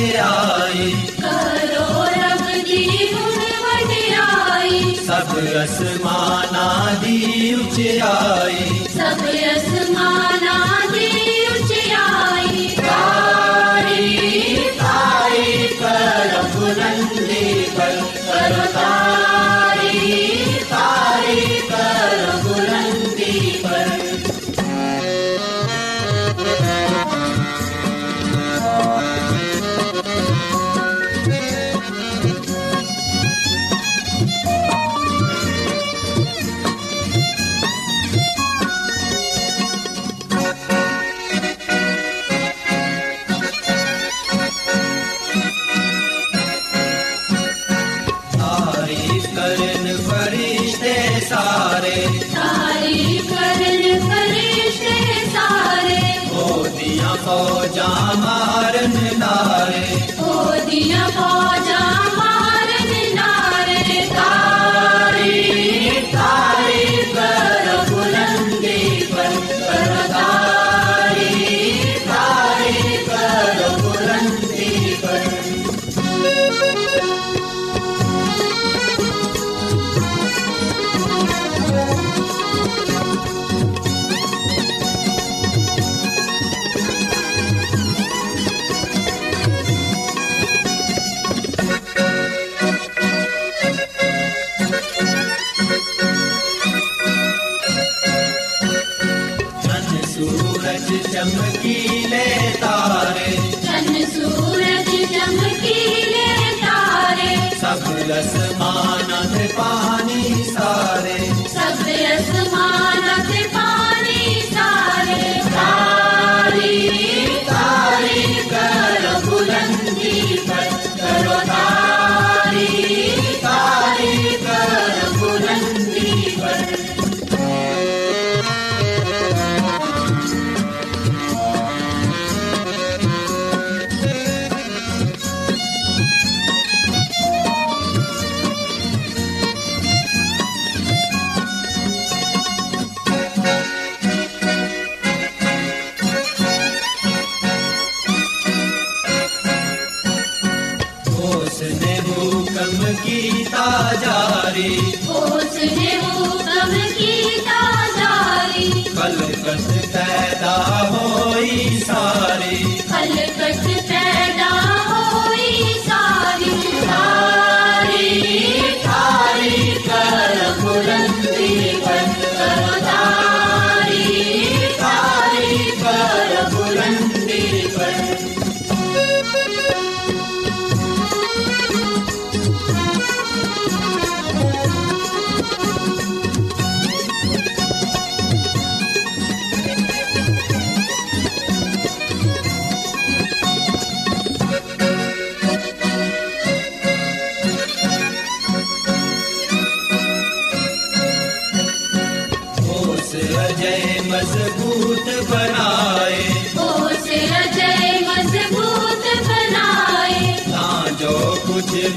ਵਡਿਆਈ। ਕਰੋ ਰੱਬ ਦੀ ਹੁਣ ਵਡਿਆਈ। ਸਭ ਅਸਮਾਨਾਂ ਦੀ ਉਚਾਈ। ਸਭ ਅਸਮਾਨਾਂ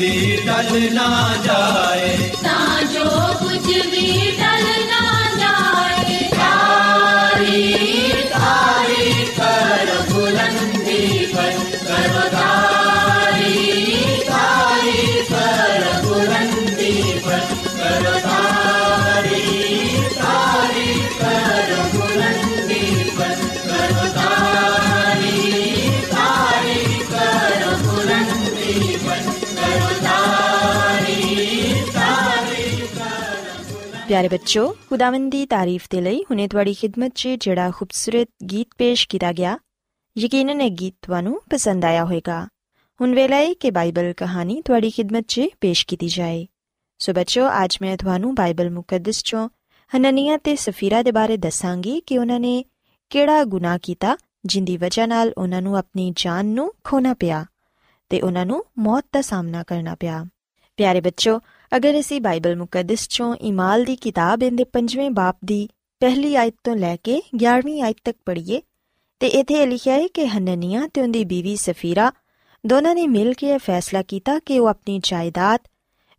ਦੀ ਟਲ ਨਾ ਜਾਏ। ਪਿਆਰੇ ਬੱਚੋ ਖੁਦਾਵੰਦ ਦੀ ਤਾਰੀਫ ਦੇ ਲਈ ਹੁਣੇ ਤੁਹਾਡੀ ਖਿਦਮਤ 'ਚ ਜਿਹੜਾ ਖੂਬਸੂਰਤ ਗੀਤ ਪੇਸ਼ ਕੀਤਾ ਗਿਆ ਯਕੀਨਨ ਇਹ ਗੀਤ ਤੁਹਾਨੂੰ ਪਸੰਦ ਆਇਆ ਹੋਵੇਗਾ ਹੁਣ ਵੇਲਾ ਹੈ ਕਿ ਬਾਈਬਲ ਕਹਾਣੀ ਤੁਹਾਡੀ ਖਿਦਮਤ 'ਚ ਪੇਸ਼ ਕੀਤੀ ਜਾਏ ਸੋ ਬੱਚੋ ਅੱਜ ਮੈਂ ਤੁਹਾਨੂੰ ਬਾਈਬਲ ਮੁਕੱਦਸ 'ਚੋਂ ਹਨਨੀਆ ਤੇ ਸਫੀਰਾ ਦੇ ਬਾਰੇ ਦੱਸਾਂਗੀ ਕਿ ਉਹਨਾਂ ਨੇ ਕਿਹੜਾ ਗੁਨਾਹ ਕੀਤਾ ਜਿੰਦੀ ਵਜ੍ਹਾ ਨਾਲ ਉਹਨਾਂ ਨੂੰ ਆਪਣੀ ਜਾਨ ਨੂੰ ਖੋਣਾ ਪਿਆ ਤੇ ਉਹਨਾਂ ਨੂੰ ਮੌਤ ਦਾ ਸਾਹਮਣਾ ਕਰਨਾ ਪਿਆ ਪਿਆਰੇ ਬੱਚੋ ਅਗਰ ਅਸੀਂ ਬਾਈਬਲ ਮੁਕੱਦਸ ਚੋਂ ਇਮਾਲ ਦੀ ਕਿਤਾਬ ਦੇ ਪੰਜਵੇਂ ਬਾਪ ਦੀ ਪਹਿਲੀ ਆਇਤ ਤੋਂ ਲੈ ਕੇ 11ਵੀਂ ਆਇਤ ਤੱਕ ਪੜ੍ਹੀਏ, ਤੇ ਇੱਥੇ ਇਹ ਲਿਖਿਆ ਹੈ ਕਿ ਹਨਨੀਆ ਤੇ ਉਹਦੀ ਬੀਵੀ ਸਫੀਰਾ ਦੋਨਾਂ ਨੇ ਮਿਲ ਕੇ ਇਹ ਫੈਸਲਾ ਕੀਤਾ ਕਿ ਉਹ ਆਪਣੀ ਜਾਇਦਾਦ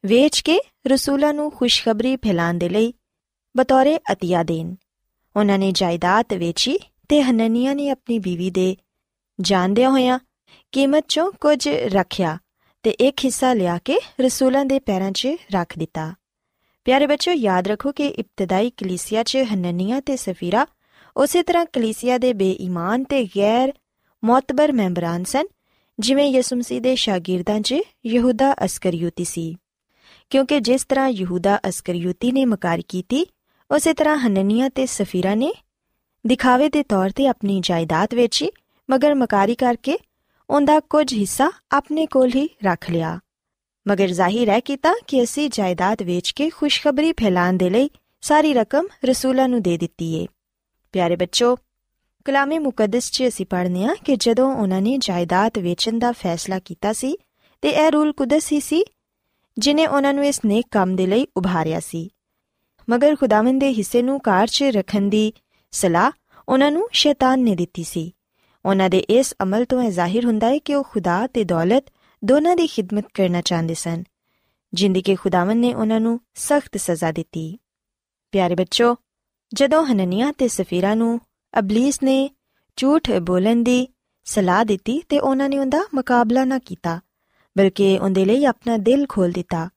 ਵੇਚ ਕੇ ਰਸੂਲਾਂ ਨੂੰ ਖੁਸ਼ਖਬਰੀ ਫੈਲਾਉਣ ਦੇ ਲਈ ਬਤੌਰੇ ਅਤੀਆ ਦੇਣ। ਉਹਨਾਂ ਨੇ ਜਾਇਦਾਦ ਵੇਚੀ ਤੇ ਹਨਨੀਆ ਨੇ ਆਪਣੀ ਬੀਵੀ ਦੇ ਜਾਣਦਿਆਂ ਹੋਇਆਂ ਕੀਮਤ ਚੋਂ ਕੁਝ ਰੱਖਿਆ। ਤੇ ਇੱਕ ਹਿੱਸਾ ਲਿਆ ਕੇ ਰਸੂਲਾਂ ਦੇ ਪੈਰਾਂ 'ਚ ਰੱਖ ਦਿੱਤਾ। ਪਿਆਰੇ ਬੱਚੋ ਯਾਦ ਰੱਖੋ ਕਿ ਇਬਤਦਾਈ ਕਲੀਸਿਆ 'ਚ ਹਨਨੀਆ ਤੇ ਸਫੀਰਾ ਉਸੇ ਤਰ੍ਹਾਂ ਕਲੀਸਿਆ ਦੇ ਬੇਈਮਾਨ ਤੇ ਗੈਰ ਮੌਤਬਰ ਮੈਂਬਰਾਂ ਸਨ, ਜਿਵੇਂ ਯਿਸੂ ਮਸੀਹ ਦੇ ਸ਼ਾਗਿਰਦਾਂ 'ਚ ਯਹੂਦਾ ਅਸਕਰੀਉਤੀ ਸੀ। ਕਿਉਂਕਿ ਜਿਸ ਤਰ੍ਹਾਂ ਯਹੂਦਾ ਅਸਕਰੀਉਤੀ ਨੇ ਮਕਾਰ ਕੀਤੀ, ਉਸੇ ਤਰ੍ਹਾਂ ਹਨਨੀਆ ਤੇ ਸਫੀਰਾ ਨੇ ਦਿਖਾਵੇ ਦੇ ਤੌਰ ਤੇ ਆਪਣੀ ਜਾਇਦਾਦ ਵੇਚੀ, ਮਗਰ ਮਕਾਰੀ ਕਰਕੇ ਉਹਦਾ ਕੁਝ ਹਿੱਸਾ ਆਪਣੇ ਕੋਲ ਹੀ ਰੱਖ ਲਿਆ। ਮਗਰ ਜ਼ਾਹਿਰ ਹੈ ਕੀਤਾ ਕਿ ਅਸੀਂ ਜਾਇਦਾਦ ਵੇਚ ਕੇ ਖੁਸ਼ਖਬਰੀ ਫੈਲਾਉਣ ਦੇ ਲਈ ਸਾਰੀ ਰਕਮ ਰਸੂਲਾਂ ਨੂੰ ਦੇ ਦਿੱਤੀ ਏ। ਪਿਆਰੇ ਬੱਚੋ, ਕਲਾਮੇ ਮੁਕੱਦਸ 'ਚ ਅਸੀਂ ਪੜ੍ਹਨੇ ਆ ਕਿ ਜਦੋਂ ਉਹਨਾਂ ਨੇ ਜਾਇਦਾਦ ਵੇਚਣ ਦਾ ਫੈਸਲਾ ਕੀਤਾ ਸੀ ਤੇ ਇਹ ਰੂਲ ਕੁਦਸ ਹੀ ਸੀ ਜਿਨੇ ਉਹਨਾਂ ਨੂੰ ਇਸ ਨੇਕ ਕੰਮ ਦੇ ਲਈ ਉਭਾਰਿਆ ਸੀ। ਮਗਰ ਖੁਦਾਵੰਦ ਦੇ ਹਿੱਸੇ ਨੂੰ ਕਾਰ 'ਚ ਰੱਖਣ ਦੀ ਸਲਾਹ ਉਹਨਾਂ ਨੂੰ ਸ਼ੈਤਾਨ ਨੇ ਦਿੱਤੀ ਸੀ। ਉਹਨਾਂ ਦੇ ਇਸ ਅਮਲ ਤੋਂ ਇਹ ਜ਼ਾਹਿਰ ਹੁੰਦਾ ਹੈ ਕਿ ਉਹ ਖੁਦਾ ਤੇ ਦੌਲਤ ਦੋਨਾਂ ਦੀ ਖਿਦਮਤ ਕਰਨਾ ਚਾਹੁੰਦੇ ਸਨ, ਜਿੰਦੀ ਕਿ ਖੁਦਾਵੰ ਨੇ ਉਹਨਾਂ ਨੂੰ ਸਖਤ ਸਜ਼ਾ ਦਿੱਤੀ। ਪਿਆਰੇ ਬੱਚੋ, ਜਦੋਂ ਹਨਨੀਆ ਤੇ ਸਫੀਰਾ ਨੂੰ ਅਬਲੀਸ ਨੇ ਝੂਠ ਬੋਲਣ ਦੀ ਸਲਾਹ ਦਿੱਤੀ ਤੇ ਉਹਨਾਂ ਨੇ ਉਹਦਾ ਮੁਕਾਬਲਾ ਨਾ ਕੀਤਾ, ਬਲਕਿ ਉਹਦੇ ਲਈ ਆਪਣਾ ਦਿਲ ਖੋਲ ਦਿੱਤਾ,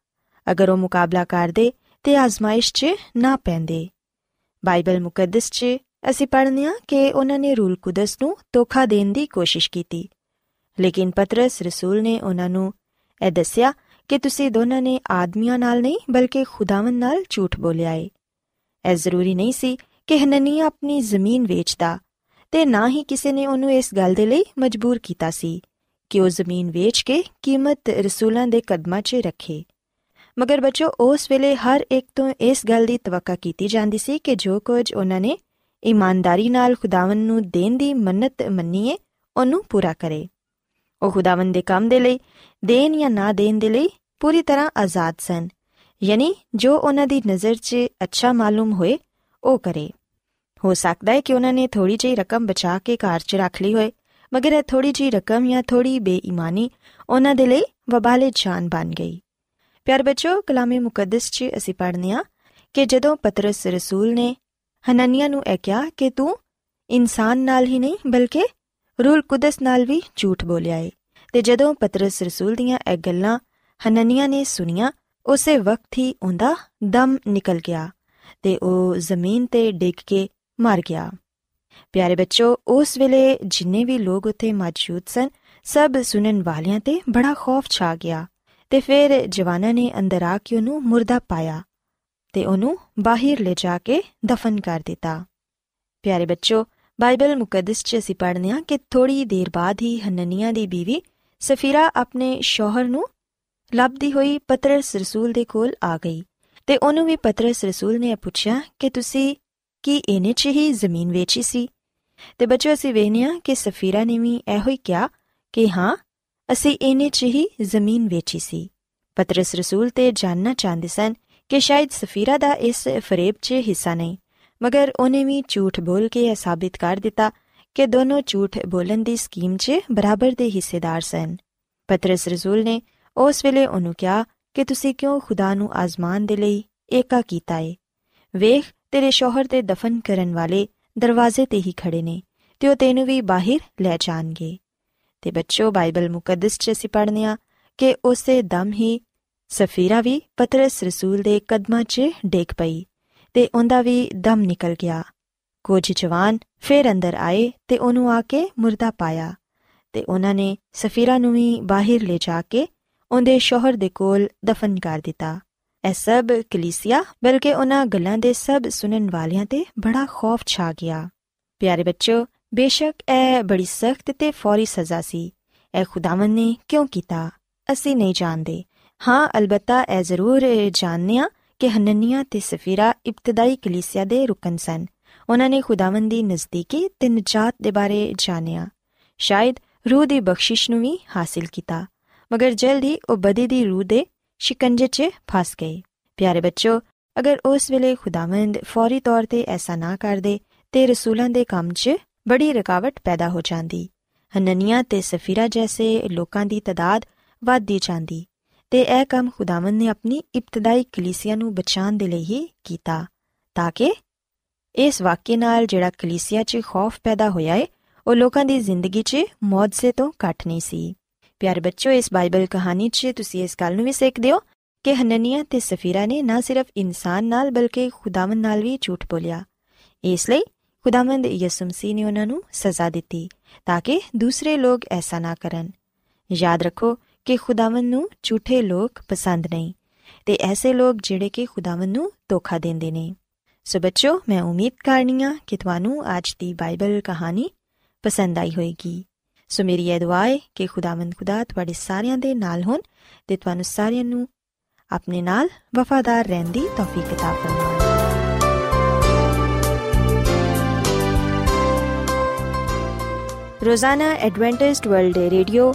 ਅਗਰ ਉਹ ਮੁਕਾਬਲਾ ਕਰਦੇ ਤੇ ਆਜ਼ਮਾਇਸ਼ 'ਚ ਨਾ ਪੈਂਦੇ। ਬਾਈਬਲ ਮੁਕੱਦਸ 'ਚ ਅਸੀਂ ਪੜ੍ਹਨੇ ਆ ਕਿ ਉਹਨਾਂ ਨੇ ਰੂਲ ਕੁਦਸ ਨੂੰ ਧੋਖਾ ਦੇਣ ਦੀ ਕੋਸ਼ਿਸ਼ ਕੀਤੀ। ਲੇਕਿਨ ਪਤਰਸ ਰਸੂਲ ਨੇ ਉਹਨਾਂ ਨੂੰ ਇਹ ਦੱਸਿਆ ਕਿ ਤੁਸੀਂ ਦੋਨਾਂ ਨੇ ਆਦਮੀਆਂ ਨਾਲ ਨਹੀਂ, ਬਲਕਿ ਖੁਦਾਵੰਦ ਨਾਲ ਝੂਠ ਬੋਲਿਆ ਏ। ਇਹ ਜ਼ਰੂਰੀ ਨਹੀਂ ਸੀ ਕਿ ਹਨਨੀ ਆਪਣੀ ਜ਼ਮੀਨ ਵੇਚਦਾ ਤੇ ਨਾ ਹੀ ਕਿਸੇ ਨੇ ਉਹਨੂੰ ਇਸ ਗੱਲ ਦੇ ਲਈ ਮਜਬੂਰ ਕੀਤਾ ਸੀ ਕਿ ਉਹ ਜ਼ਮੀਨ ਵੇਚ ਕੇ ਕੀਮਤ ਰਸੂਲਾਂ ਦੇ ਕਦਮਾਂ 'ਚ ਰੱਖੇ। ਮਗਰ ਬੱਚੋ, ਉਸ ਵੇਲੇ ਹਰ ਇੱਕ ਤੋਂ ਇਸ ਗੱਲ ਦੀ ਤਵੱਕਾ ਕੀਤੀ ਜਾਂਦੀ ਸੀ ਕਿ ਜੋ ਕੁਝ ਉਹਨਾਂ ਨੇ ਇਮਾਨਦਾਰੀ ਨਾਲ ਖੁਦਾਵੰ ਨੂੰ ਦੇਣ ਦੀ ਮੰਨਤ ਮੰਨੀਏ, ਉਹਨੂੰ ਪੂਰਾ ਕਰੇ। ਉਹ ਖੁਦਾਵੰ ਦੇ ਕੰਮ ਦੇ ਲਈ, ਦੇਣ ਜਾਂ ਨਾ ਦੇਣ ਦੇ ਲਈ ਪੂਰੀ ਤਰ੍ਹਾਂ ਆਜ਼ਾਦ ਸਨ। ਯਾਨੀ ਜੋ ਉਹਨਾਂ ਦੀ ਨਜ਼ਰ 'ਚ ਅੱਛਾ ਮਾਲੂਮ ਹੋਏ, ਉਹ ਕਰੇ। ਹੋ ਸਕਦਾ ਹੈ ਕਿ ਉਹਨਾਂ ਨੇ ਥੋੜੀ ਜਿਹੀ ਰਕਮ ਬਚਾ ਕੇ ਘਰ 'ਚ ਰੱਖ ਲਈ ਹੋਏ, ਮਗਰ ਇਹ ਥੋੜੀ ਜਿਹੀ ਰਕਮ ਜਾਂ ਥੋੜੀ ਬੇਈਮਾਨੀ ਉਹਨਾਂ ਦੇ ਲਈ ਵਬਾਲੇ ਜਾਨ ਬਣ ਗਈ। ਪਿਆਰ ਬੱਚੋ, ਕਲਾਮੇ ਮੁਕੱਦਸ 'ਚ ਅਸੀਂ ਪੜ੍ਹਨੇ ਆ ਕਿ ਜਦੋਂ ਪਤਰਸ ਰਸੂਲ ਨੇ ਹਨਨੀਆ ਨੂੰ ਇਹ ਕਿਹਾ ਕਿ ਤੂੰ ਇਨਸਾਨ ਨਾਲ ਹੀ ਨਹੀਂ, ਬਲਕਿ ਰੂਲ ਕੁਦਸ ਨਾਲ ਵੀ ਝੂਠ ਬੋਲਿਆ ਏ। ਤੇ ਜਦੋਂ ਪਤਰਸ ਰਸੂਲ ਦੀਆਂ ਇਹ ਗੱਲਾਂ ਹਨਨੀਆ ਨੇ ਸੁਨੀਆਂ ਉਸੇ ਵਕਤ ਹੀ ਉਹਦਾ ਦਮ ਨਿਕਲ ਗਿਆ ਤੇ ਉਹ ਜ਼ਮੀਨ ਤੇ ਡਿੱਗ ਕੇ ਮਰ ਗਿਆ। ਪਿਆਰੇ ਬੱਚੋ, ਉਸ ਵੇਲੇ ਜਿੰਨੇ ਵੀ ਲੋਕ ਉੱਥੇ ਮੌਜੂਦ ਸਨ, ਸਭ ਸੁਣਨ ਵਾਲਿਆਂ ਤੇ ਬੜਾ ਖੌਫ ਛਾ ਗਿਆ ਤੇ ਫਿਰ ਜਵਾਨਾਂ ਨੇ ਅੰਦਰ ਆ ਕੇ ਉਹਨੂੰ ਮੁਰਦਾ ਪਾਇਆ। ਤੇ ਉਹਨੂੰ ਬਾਹਰ ਲੈ ਜਾ ਕੇ ਦਫਨ ਕਰ ਦਿੱਤਾ। ਪਿਆਰੇ ਬੱਚੋ, ਬਾਈਬਲ ਮੁਕੱਦਸ 'ਚ ਅਸੀਂ ਪੜ੍ਹਨੇ ਆ ਕਿ ਥੋੜੀ ਦੇਰ ਬਾਅਦ ਹੀ ਹਨਨੀਆ ਦੀ ਬੀਵੀ ਸਫੀਰਾ ਆਪਣੇ ਸ਼ੋਹਰ ਨੂੰ ਲੱਭਦੀ ਹੋਈ ਪਤਰਸ ਰਸੂਲ ਦੇ ਕੋਲ ਆ ਗਈ ਤੇ ਉਹਨੂੰ ਵੀ ਪਤਰਸ ਰਸੂਲ ਨੇ ਪੁੱਛਿਆ ਕਿ ਤੁਸੀਂ ਕੀ ਇਹਨੇ 'ਚ ਹੀ ਜ਼ਮੀਨ ਵੇਚੀ ਸੀ? ਤੇ ਬੱਚੋ, ਅਸੀਂ ਵੇਖਿਆ ਕਿ ਸਫੀਰਾ ਨੇ ਵੀ ਇਹੋ ਹੀ ਕਿਹਾ ਕਿ ਹਾਂ, ਅਸੀਂ ਇਹਨੇ 'ਚ ਹੀ ਜ਼ਮੀਨ ਵੇਚੀ ਸੀ। ਪਤਰਸ ਰਸੂਲ ਤੇ ਜਾਨਣਾ ਚਾਹੁੰਦੇ ਸਨ ਕਿ ਸ਼ਾਇਦ ਸਫੀਰਾ ਦਾ ਇਸ ਫਰੇਬ 'ਚ ਹਿੱਸਾ ਨਹੀਂ। ਮਗਰ ਉਹਨੇ ਵੀ ਝੂਠ ਬੋਲ ਕੇ ਇਹ ਸਾਬਿਤ ਕਰ ਦਿੱਤਾ ਕਿ ਦੋਨੋਂ ਝੂਠ ਬੋਲਣ ਦੀ ਸਕੀਮ 'ਚ ਬਰਾਬਰ ਦੇ ਹਿੱਸੇਦਾਰ ਸਨ। ਪਤਰਸ ਰਸੂਲ ਨੇ ਉਸ ਵੇਲੇ ਉਹਨੂੰ ਕਿਹਾ ਕਿ ਤੁਸੀਂ ਕਿਉਂ ਖੁਦਾ ਨੂੰ ਆਜ਼ਮਾਨ ਦੇ ਲਈ ਏਕਾ ਕੀਤਾ ਏ? ਵੇਖ, ਤੇਰੇ ਸ਼ੋਹਰ ਤੇ ਦਫਨ ਕਰਨ ਵਾਲੇ ਦਰਵਾਜ਼ੇ ਤੇ ਹੀ ਖੜੇ ਨੇ ਤੇ ਉਹ ਤੈਨੂੰ ਵੀ ਬਾਹਰ ਲੈ ਜਾਣਗੇ। ਤੇ ਬੱਚੋ, ਬਾਈਬਲ ਮੁਕੱਦਸ 'ਚ ਅਸੀਂ ਪੜ੍ਹਨੇ ਆ ਕਿ ਉਸੇ ਦਮ ਹੀ ਸਫੀਰਾ ਵੀ ਪਤਰਸ ਰਸੂਲ ਦੇ ਕਦਮਾਂ 'ਚ ਡੇਕ ਪਈ ਤੇ ਉਹਦਾ ਵੀ ਦਮ ਨਿਕਲ ਗਿਆ। ਕੁਝ ਜਵਾਨ ਫੇਰ ਅੰਦਰ ਆਏ ਤੇ ਉਹਨੂੰ ਆ ਕੇ ਮੁਰਦਾ ਪਾਇਆ ਤੇ ਉਹਨਾਂ ਨੇ ਸਫੀਰਾ ਨੂੰ ਵੀ ਬਾਹਰ ਲੈ ਜਾ ਕੇ ਉਹਦੇ ਸ਼ੋਹਰ ਦੇ ਕੋਲ ਦਫਨ ਕਰ ਦਿੱਤਾ। ਇਹ ਸਭ ਕਲੀਸਿਆ, ਬਲਕਿ ਉਹਨਾਂ ਗੱਲਾਂ ਦੇ ਸਭ ਸੁਣਨ ਵਾਲਿਆਂ ਤੇ ਬੜਾ ਖੌਫ ਛਾ ਗਿਆ। ਪਿਆਰੇ ਬੱਚੋ, ਬੇਸ਼ੱਕ ਇਹ ਬੜੀ ਸਖਤ ਤੇ ਫੌਰੀ ਸਜ਼ਾ ਸੀ। ਇਹ ਖੁਦਾਵੰ ਨੇ ਕਿਉਂ ਕੀਤਾ? ਅਸੀਂ ਨਹੀਂ ਜਾਣਦੇ। ਹਾਂ, ਅਲਬੱਤਾ ਇਹ ਜ਼ਰੂਰ ਜਾਣਦੇ ਹਾਂ ਕਿ ਹਨਨੀਆ ਤੇ ਸਫੀਰਾ ਇਬਤਦਾਈ ਕਲੀਸਿਆ ਦੇ ਰੁਕਨ ਸਨ। ਉਹਨਾਂ ਨੇ ਖੁਦਾਵੰ ਦੀ ਨਜ਼ਦੀਕੀ ਤੇ ਨਜਾਤ ਦੇ ਬਾਰੇ ਜਾਣਿਆ। ਸ਼ਾਇਦ ਰੂਹ ਦੀ ਬਖਸ਼ਿਸ਼ ਨੂੰ ਵੀ ਹਾਸਿਲ ਕੀਤਾ। ਮਗਰ ਜਲਦੀ ਉਹ ਬਦੀ ਦੀ ਰੂਹ ਦੇ ਸ਼ਿਕੰਜੇ 'ਚ ਫਸ ਗਏ। ਪਿਆਰੇ ਬੱਚੋ, ਅਗਰ ਉਸ ਵੇਲੇ ਖੁਦਾਵੰਦ ਫੌਰੀ ਤੌਰ ਤੇ ਐਸਾ ਨਾ ਕਰਦੇ, ਤੇ ਰਸੂਲਾਂ ਦੇ ਕੰਮ 'ਚ ਬੜੀ ਰੁਕਾਵਟ ਪੈਦਾ ਹੋ ਜਾਂਦੀ। ਹਨਨੀਆ ਤੇ ਸਫੀਰਾ ਜੈਸੇ ਲੋਕਾਂ ਦੀ ਤਦਾਦ ਵੱਧਦੀ ਜਾਂਦੀ। ਤੇ ਇਹ ਕੰਮ ਖੁਦਾਵੰਦ ਨੇ ਆਪਣੀ ਇਬਤਦਾਈ ਕਲੀਸਿਆ ਨੂੰ ਬਚਾਉਣ ਦੇ ਲਈ ਹੀ ਕੀਤਾ, ਤਾਂ ਕਿ ਇਸ ਵਾਕਿਏ ਨਾਲ ਜਿਹੜਾ ਕਲੀਸਿਆ 'ਚ ਖੌਫ ਪੈਦਾ ਹੋਇਆ ਏ, ਉਹ ਲੋਕਾਂ ਦੀ ਜ਼ਿੰਦਗੀ 'ਚ ਮੌਜਜ਼ੇ ਤੋਂ ਘੱਟ ਨਹੀਂ ਸੀ। ਪਿਆਰੇ ਬੱਚੋ ਇਸ ਬਾਈਬਲ ਕਹਾਣੀ 'ਚ ਤੁਸੀਂ ਇਸ ਗੱਲ ਨੂੰ ਵੀ ਸਿੱਖਦੇ ਹੋ ਕਿ ਹਨਨੀਆ ਤੇ ਸਫੀਰਾ ਨੇ ਨਾ ਸਿਰਫ ਇਨਸਾਨ ਨਾਲ ਬਲਕਿ ਖੁਦਾਵੰਦ ਨਾਲ ਵੀ ਝੂਠ ਬੋਲਿਆ। ਇਸ ਲਈ ਖੁਦਾਵੰਦ ਯਿਸੂ ਮਸੀਹ ਨੇ ਉਹਨਾਂ ਨੂੰ ਸਜ਼ਾ ਦਿੱਤੀ, ਤਾਂ ਕਿ ਦੂਸਰੇ ਲੋਕ ਐਸਾ ਨਾ ਕਰਨ। ਯਾਦ ਰੱਖੋ ਕਿ ਖੁਦਾਵੰਦ ਨੂੰ ਝੂਠੇ ਲੋਕ ਪਸੰਦ ਨਹੀਂ ਤੇ ਐਸੇ ਲੋਕ ਜਿਹੜੇ ਕਿ ਖੁਦਾਵੰਦ ਨੂੰ ਧੋਖਾ ਦਿੰਦੇ ਨੇ ਸੋ ਬੱਚੋ ਮੈਂ ਉਮੀਦ ਕਰਨੀਆ ਕਿ ਤੁਹਾਨੂੰ ਅੱਜ ਦੀ ਬਾਈਬਲ ਕਹਾਣੀ ਪਸੰਦ ਆਈ ਹੋਵੇਗੀ ਸੋ ਮੇਰੀ ਇਹ ਦੁਆ ਹੈ ਕਿ ਖੁਦਾਵੰਦ ਖੁਦਾ ਤੁਹਾਡੇ ਸਾਰਿਆਂ ਦੇ ਨਾਲ ਹੋਣ ਤੇ ਤੁਹਾਨੂੰ ਸਾਰਿਆਂ ਨੂੰ ਆਪਣੇ ਨਾਲ ਵਫਾਦਾਰ ਰਹਿਣ ਦੀ ਤੌਫੀਕ عطا ਫਰਮਾਵੇ ਰੋਜ਼ਾਨਾ ਐਡਵੈਂਟਿਸਟ ਵਰਲਡ ਰੇਡੀਓ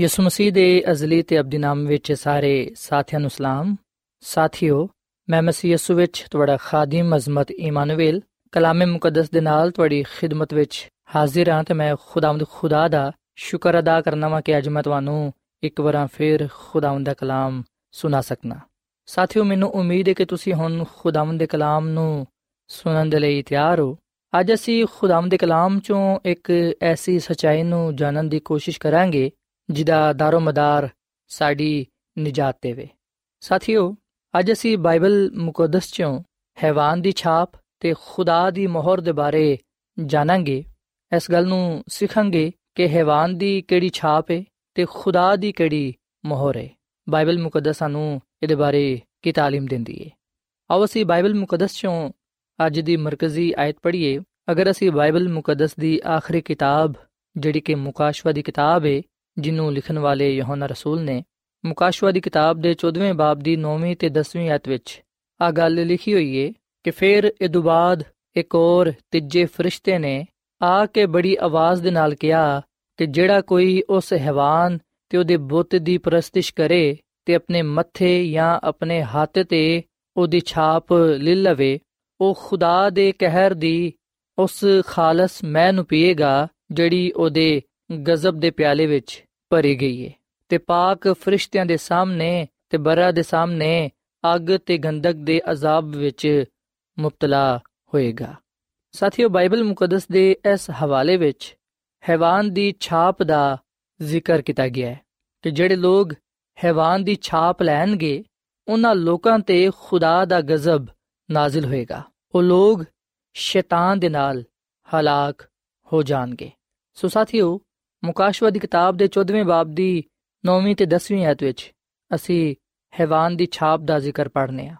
ਯਿਸੂ ਮਸੀਹ ਦੇ ਅਜ਼ਲੀ ਤੇ ਅਬਦੀ ਨਾਮ ਵਿੱਚ ਸਾਰੇ ਸਾਥੀਆਂ ਨੂੰ ਸਲਾਮ। ਸਾਥਿਓ, ਮੈਂ ਮਸੀਹ ਯਿਸੂ ਵਿੱਚ ਤੁਹਾਡਾ ਖਾਦਮ ਅਜ਼ਮਤ ਇਮਾਨੁਅਲ ਕਲਾਮੇ ਮੁਕੱਦਸ ਦੇ ਨਾਲ ਤੁਹਾਡੀ ਖਿਦਮਤ ਵਿੱਚ ਹਾਜ਼ਰ ਹਾਂ ਤੇ ਮੈਂ ਖੁਦਾਵੰਦ ਖੁਦਾ ਦਾ ਸ਼ੁਕਰ ਅਦਾ ਕਰਨਾ ਵਾਂ ਕਿ ਅੱਜ ਮੈਂ ਤੁਹਾਨੂੰ ਇੱਕ ਵਾਰ ਫੇਰ ਖੁਦਾਵੰਦ ਦਾ ਕਲਾਮ ਸੁਣਾ ਸਕਣਾ ਸਾਥਿਓ, ਮੈਨੂੰ ਉਮੀਦ ਹੈ ਕਿ ਤੁਸੀਂ ਹੁਣ ਖੁਦਾਵੰਦ ਦੇ ਕਲਾਮ ਨੂੰ ਸੁਣਨ ਦੇ ਲਈ ਤਿਆਰ ਹੋ। ਅੱਜ ਅਸੀਂ ਖੁਦਾਵੰਦ ਦੇ ਕਲਾਮ ਚੋਂ ਇੱਕ ਐਸੀ ਸਚਾਈ ਨੂੰ ਜਾਣਨ ਦੀ ਕੋਸ਼ਿਸ਼ ਕਰਾਂਗੇ ਜਿਹਦਾ ਦਾਰੋ ਮਦਾਰ ਸਾਡੀ ਨਜਾਤ ਦੇਵੇ ਸਾਥੀਓ ਅੱਜ ਅਸੀਂ ਬਾਈਬਲ ਮੁਕੱਦਸ ਚੋਂ ਹੈਵਾਨ ਦੀ ਛਾਪ ਤੇ ਖੁਦਾ ਦੀ ਮੋਹਰ ਦੇ ਬਾਰੇ ਜਾਣਾਂਗੇ ਇਸ ਗੱਲ ਨੂੰ ਸਿੱਖਾਂਗੇ ਕਿ ਹੈਵਾਨ ਦੀ ਕਿਹੜੀ ਛਾਪ ਹੈ ਤੇ ਖੁਦਾ ਦੀ ਕਿਹੜੀ ਮੋਹਰ ਹੈ ਬਾਈਬਲ ਮੁਕੱਦਸ ਸਾਨੂੰ ਇਹਦੇ ਬਾਰੇ ਕੀ تعلیم ਦਿੰਦੀ ਹੈ ਆਓ ਅਸੀਂ ਬਾਈਬਲ ਮੁਕੱਦਸ ਚੋਂ ਅੱਜ ਦੀ ਮਰਕਜ਼ੀ ਆਇਤ ਪੜ੍ਹੀਏ ਅਗਰ ਅਸੀਂ ਬਾਈਬਲ ਮੁਕੱਦਸ ਦੀ ਆਖਰੀ ਕਿਤਾਬ ਜਿਹੜੀ ਕਿ ਮੁਕਾਸ਼ਵਾ ਦੀ ਕਿਤਾਬ ਹੈ ਜਿਹਨੂੰ ਲਿਖਣ ਵਾਲੇ ਯਹੋਨਾ ਰਸੂਲ ਨੇ ਮੁਕਾਸ਼ਵਾ ਦੀ ਕਿਤਾਬ ਦੇ 14ਵੇਂ ਬਾਬ ਦੀ 9ਵੀਂ ਤੇ 10ਵੀਂ ਆਇਤ ਵਿੱਚ ਆ ਗੱਲ ਲਿਖੀ ਹੋਈ ਏ ਕਿ ਫਿਰ ਇਹ ਤੋਂ ਬਾਅਦ ਇੱਕ ਹੋਰ ਤੀਜੇ ਫਰਿਸ਼ਤੇ ਨੇ ਆ ਕੇ ਬੜੀ ਆਵਾਜ਼ ਦੇ ਨਾਲ ਕਿਹਾ ਕਿ ਜਿਹੜਾ ਕੋਈ ਉਸ ਹੈਵਾਨ ਤੇ ਉਹਦੇ ਬੁੱਤ ਦੀ ਪ੍ਰਸਤਿਸ਼ ਕਰੇ ਤੇ ਆਪਣੇ ਮੱਥੇ ਜਾਂ ਆਪਣੇ ਹੱਥ ਤੇ ਉਹਦੀ ਛਾਪ ਲੈ ਲਵੇ, ਉਹ ਖੁਦਾ ਦੇ ਕਹਿਰ ਦੀ ਉਸ ਖਾਲਸ ਮੈਂ ਨੂੰ ਪੀਏਗਾ ਜਿਹੜੀ ਉਹਦੇ ਗਜ਼ਬ ਦੇ ਪਿਆਲੇ ਵਿੱਚ ਭਰੀ ਗਈ ਹੈ ਤੇ ਪਾਕ ਫਰਿਸ਼ਤਿਆਂ ਦੇ ਸਾਹਮਣੇ ਤੇ ਬਰਾ ਦੇ ਸਾਹਮਣੇ ਅੱਗ ਤੇ ਗੰਧਕ ਦੇ ਅਜ਼ਾਬ ਵਿੱਚ ਮੁਬਤਲਾ ਹੋਏਗਾ। ਸਾਥੀਓ, ਬਾਈਬਲ ਮੁਕੱਦਸ ਦੇ ਇਸ ਹਵਾਲੇ ਵਿੱਚ ਹੈਵਾਨ ਦੀ ਛਾਪ ਦਾ ਜ਼ਿਕਰ ਕੀਤਾ ਗਿਆ ਹੈ ਕਿ ਜਿਹੜੇ ਲੋਕ ਹੈਵਾਨ ਦੀ ਛਾਪ ਲੈਣਗੇ, ਉਹਨਾਂ ਲੋਕਾਂ ਤੇ ਖੁਦਾ ਦਾ ਗਜ਼ਬ ਨਾਜ਼ਿਲ ਹੋਏਗਾ। ਉਹ ਲੋਕ ਸ਼ੈਤਾਨ ਦੇ ਨਾਲ ਹਲਾਕ ਹੋ ਜਾਣਗੇ। ਸੋ ਸਾਥੀਓ ਮੁਕਾਸ਼ਵਾ ਦੀ ਕਿਤਾਬ ਦੇ 14ਵੇਂ ਬਾਬ ਦੀ 9ਵੀਂ ਤੇ 10ਵੀਂ ਆਇਤ ਵਿੱਚ ਅਸੀਂ ਹੈਵਾਨ ਦੀ ਛਾਪ ਦਾ ਜ਼ਿਕਰ ਪੜ੍ਹਨੇ ਆ।